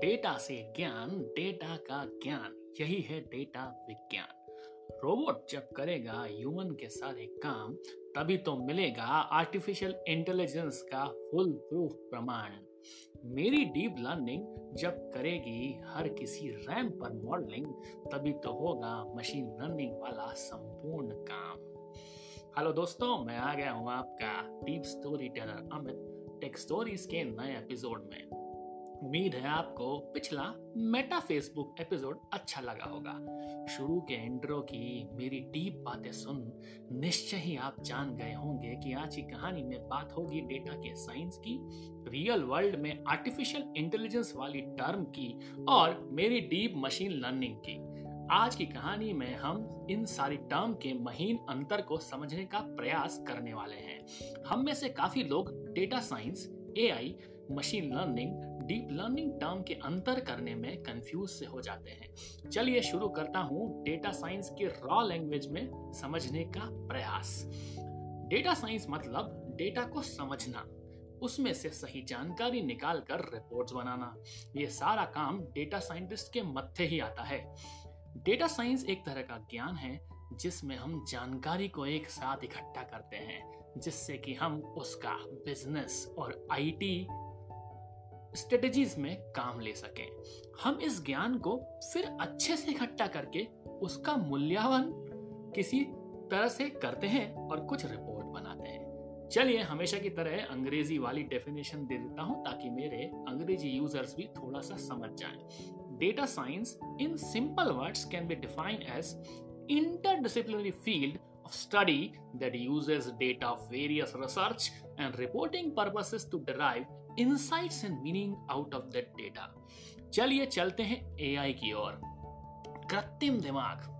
Data से ज्ञान, data का ज्ञान, यही है डेटा विज्ञान। रोबोट जब करेगा ह्यूमन के सारे काम, तभी तो मिलेगा आर्टिफिशियल इंटेलिजेंस का फुल प्रूफ प्रमाण। मेरी डीप लर्निंग जब करेगी हर किसी रैम पर मॉडलिंग तभी तो होगा मशीन लर्निंग वाला संपूर्ण काम। हेलो दोस्तों, मैं आ गया हूँ आपका deep story teller Amit tech stories के नए एपिसोड में। उम्मीद है आपको पिछला मेटा फेसबुक एपिसोड अच्छा लगा होगा। शुरू के इंट्रो की मेरी डीप बातें सुन, निश्चय ही आप जान गए होंगे कि आज की कहानी में बात होगी डेटा के साइंस की, रियल वर्ल्ड में आर्टिफिशियल इंटेलिजेंस वाली टर्म की और मेरी डीप मशीन लर्निंग की। आज की कहानी में हम इन सारी टर्म के महीन अंतर को समझने का प्रयास करने वाले हैं। हम में से काफ़ी लोग data science, AI machine learning deep learning term के अंतर करने में कंफ्यूज से हो जाते हैं। चलिए शुरू करता हूँ डेटा साइंस के रॉ लैंग्वेज में समझने का प्रयास। डेटा साइंस मतलब डेटा को समझना, उसमें से सही जानकारी निकाल कर रिपोर्ट्स बनाना। ये सारा काम डेटा साइंटिस्ट के मत्थे ही आता है। डेटा साइंस एक तरह का ज्ञान है, जिसमें हम जानकारी को एक साथ इकट्ठा करते हैं, जिससे कि हम उसका बिज़नेस और आईटी स्ट्रेटजीज में काम ले सकें हम इस ज्ञान को फिर अच्छे से इकट्ठा करके उसका मूल्यांकन किसी तरह से करते हैं और कुछ रिपोर्ट बनाते हैं चलिए, हमेशा की तरह अंग्रेज़ी वाली डेफिनेशन दे देता हूँ ताकि मेरे अंग्रेज़ी यूज़र्स भी थोड़ा सा समझ जाएँ। Data science in simple words can be defined as interdisciplinary field of study that uses data of various research and reporting purposes to derive insights and meaning out of that data चलिए चलते हैं AI की ओर। कृत्रिम दिमाग।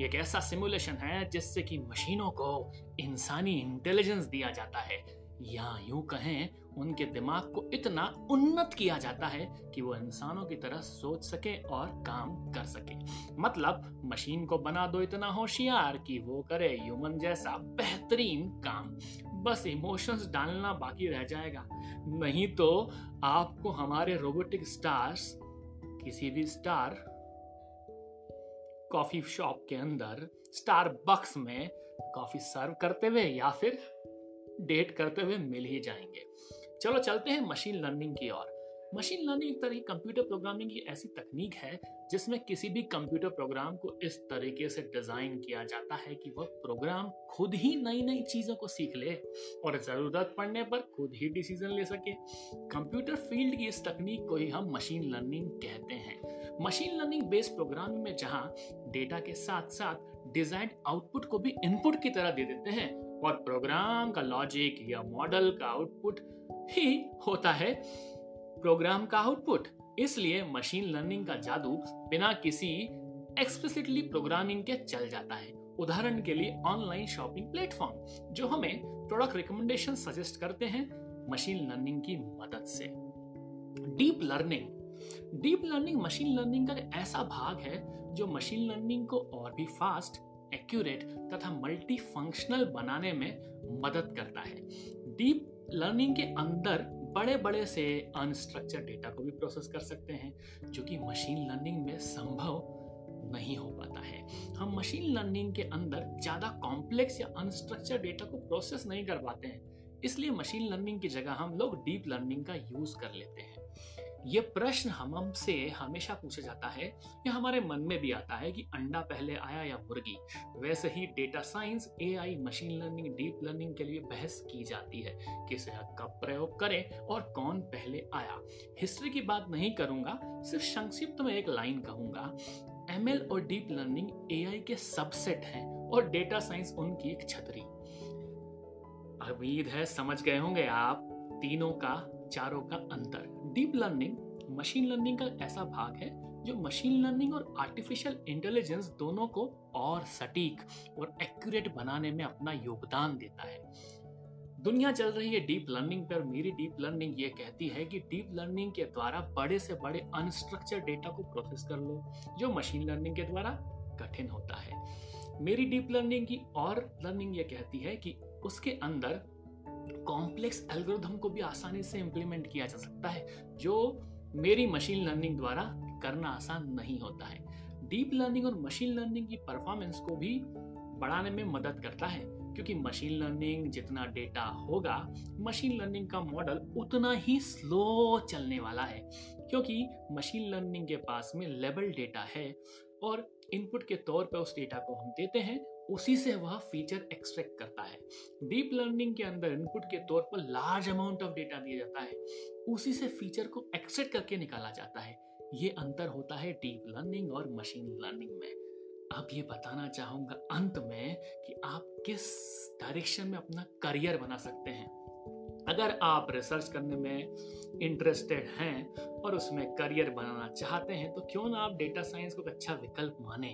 एक ऐसा simulation है जिससे कि मशीनों को इंसानी इंटेलिजेंस दिया जाता है। या यूँ कहें, उनके दिमाग को इतना उन्नत किया जाता है कि वो इंसानों की तरह सोच सके और काम कर सके। मतलब मशीन को बना दो इतना होशियार कि वो करे ह्यूमन जैसा बेहतरीन काम। बस इमोशंस डालना बाकी रह जाएगा। नहीं तो आपको हमारे रोबोटिक स्टार्स, किसी भी स्टार कॉफ़ी शॉप के अंदर स्टार बक्स में कॉफ़ी सर्व करते हुए या फिर डेट करते हुए मिल ही जाएँगे। चलो चलते हैं मशीन लर्निंग की ओर। मशीन लर्निंग एक तरह की कंप्यूटर प्रोग्रामिंग की ऐसी तकनीक है, जिसमें किसी भी कंप्यूटर प्रोग्राम को इस तरीके से डिज़ाइन किया जाता है कि वह प्रोग्राम खुद ही नई नई चीज़ों को सीख ले और ज़रूरत पड़ने पर खुद ही डिसीज़न ले सके। कंप्यूटर फ़ील्ड की इस तकनीक को ही हम मशीन लर्निंग कहते हैं। मशीन लर्निंग बेस्ड प्रोग्रामिंग में जहाँ डेटा के साथ साथ डिज़ाइन आउटपुट को भी इनपुट की तरह दे देते हैं और प्रोग्राम का लॉजिक या मॉडल का आउटपुट ही होता है? प्रोग्राम का आउटपुट इसलिए मशीन लर्निंग का जादू बिना किसी एक्सप्लिसिटली प्रोग्रामिंग के चल जाता है। उदाहरण के लिए ऑनलाइन शॉपिंग प्लेटफॉर्म जो हमें प्रोडक्ट रिकमेंडेशन सजेस्ट करते हैं मशीन लर्निंग की मदद से। Deep learning deep learning machine learning का ऐसा भाग है जो मशीन लर्निंग को और भी फास्ट एक्यूरेट तथा मल्टी फंक्शनल बनाने में मदद करता है। डीप लर्निंग के अंदर बड़े बड़े से अनस्ट्रक्चर डेटा को भी प्रोसेस कर सकते हैं, जो कि मशीन लर्निंग में संभव नहीं हो पाता है। हम मशीन लर्निंग के अंदर ज़्यादा कॉम्प्लेक्स या अनस्ट्रक्चर डेटा को प्रोसेस नहीं कर पाते हैं, इसलिए मशीन लर्निंग की जगह हम लोग डीप लर्निंग का यूज़ कर लेते हैं। ये प्रश्न हम हमसे हमेशा पूछा जाता है, या हमारे मन में भी आता है कि अंडा पहले आया या मुर्गी। वैसे ही data science AI machine learning deep learning के लिए बहस की जाती है किस हक का प्रयोग करें और कौन पहले आया। हिस्ट्री की बात नहीं करूँगा, सिर्फ़ संक्षिप्त में एक लाइन कहूँगा। एमएल और डीप लर्निंग एआई के सबसेट हैं और डेटा साइंस उनकी एक छतरी। उम्मीद है, समझ गए होंगे आप, तीनों का, चारों का अंतर। डीप लर्निंग, मशीन लर्निंग का ऐसा भाग है जो मशीन लर्निंग और आर्टिफिशियल इंटेलिजेंस दोनों को और सटीक और एक्यूरेट बनाने में अपना योगदान देता है। दुनिया चल रही है डीप लर्निंग पर। मेरी डीप लर्निंग ये कहती है कि डीप लर्निंग के द्वारा बड़े से बड़े अनस्ट्रक्चर डेटा को प्रोसेस कर लो, जो मशीन लर्निंग के द्वारा कठिन होता है। मेरी डीप लर्निंग की और लर्निंग ये कहती है कि उसके अंदर कॉम्प्लेक्स एल्गोरिथम को भी आसानी से इम्प्लीमेंट किया जा सकता है, जो मेरी मशीन लर्निंग द्वारा करना आसान नहीं होता है। डीप लर्निंग और मशीन लर्निंग की परफॉर्मेंस को भी बढ़ाने में मदद करता है, क्योंकि मशीन लर्निंग जितना डेटा होगा मशीन लर्निंग का मॉडल उतना ही स्लो चलने वाला है, क्योंकि मशीन लर्निंग के पास में लेवल डेटा है और इनपुट के तौर पर उस डेटा को हम देते हैं उसी से वह फीचर एक्सट्रैक्ट करता है। डीप लर्निंग के अंदर इनपुट के तौर पर लार्ज अमाउंट ऑफ़ डेटा दिया जाता है। उसी से फीचर को एक्सट्रैक्ट करके निकाला जाता है। ये अंतर होता है डीप लर्निंग और मशीन लर्निंग में। अब ये बताना चाहूँगा अंत में कि आप किस डायरेक्शन में अपना करियर बना सकते हैं। अगर आप रिसर्च करने में इंटरेस्टेड हैं और उसमें करियर बनाना चाहते हैं तो क्यों ना आप डेटा साइंस को एक अच्छा विकल्प माने।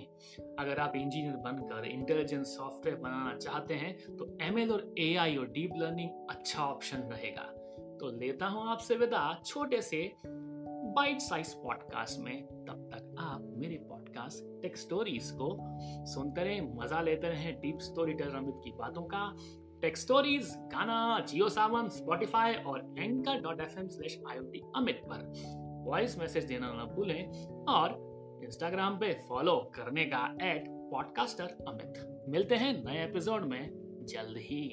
अगर आप इंजीनियर बनकर इंटेलिजेंस सॉफ्टवेयर बनाना चाहते हैं तो एमएल और एआई और डीप लर्निंग अच्छा ऑप्शन रहेगा। तो लेता हूँ आपसे विदा, छोटे से बाइट साइज़ पॉडकास्ट में। तब तक आप मेरे पॉडकास्ट टेक स्टोरीज को सुनते रहे, मज़ा लेते रहे डीप स्टोरी टेलर अमित की बातों का। Tech stories Gaana Jio Saavn Spotify और Anchor dot F M slash I Amit पर। वॉइस मैसेज देना ना भूलें और इंस्टाग्राम पे फॉलो करने का एट पॉडकास्टर अमित। मिलते हैं नए एपिसोड में जल्द ही।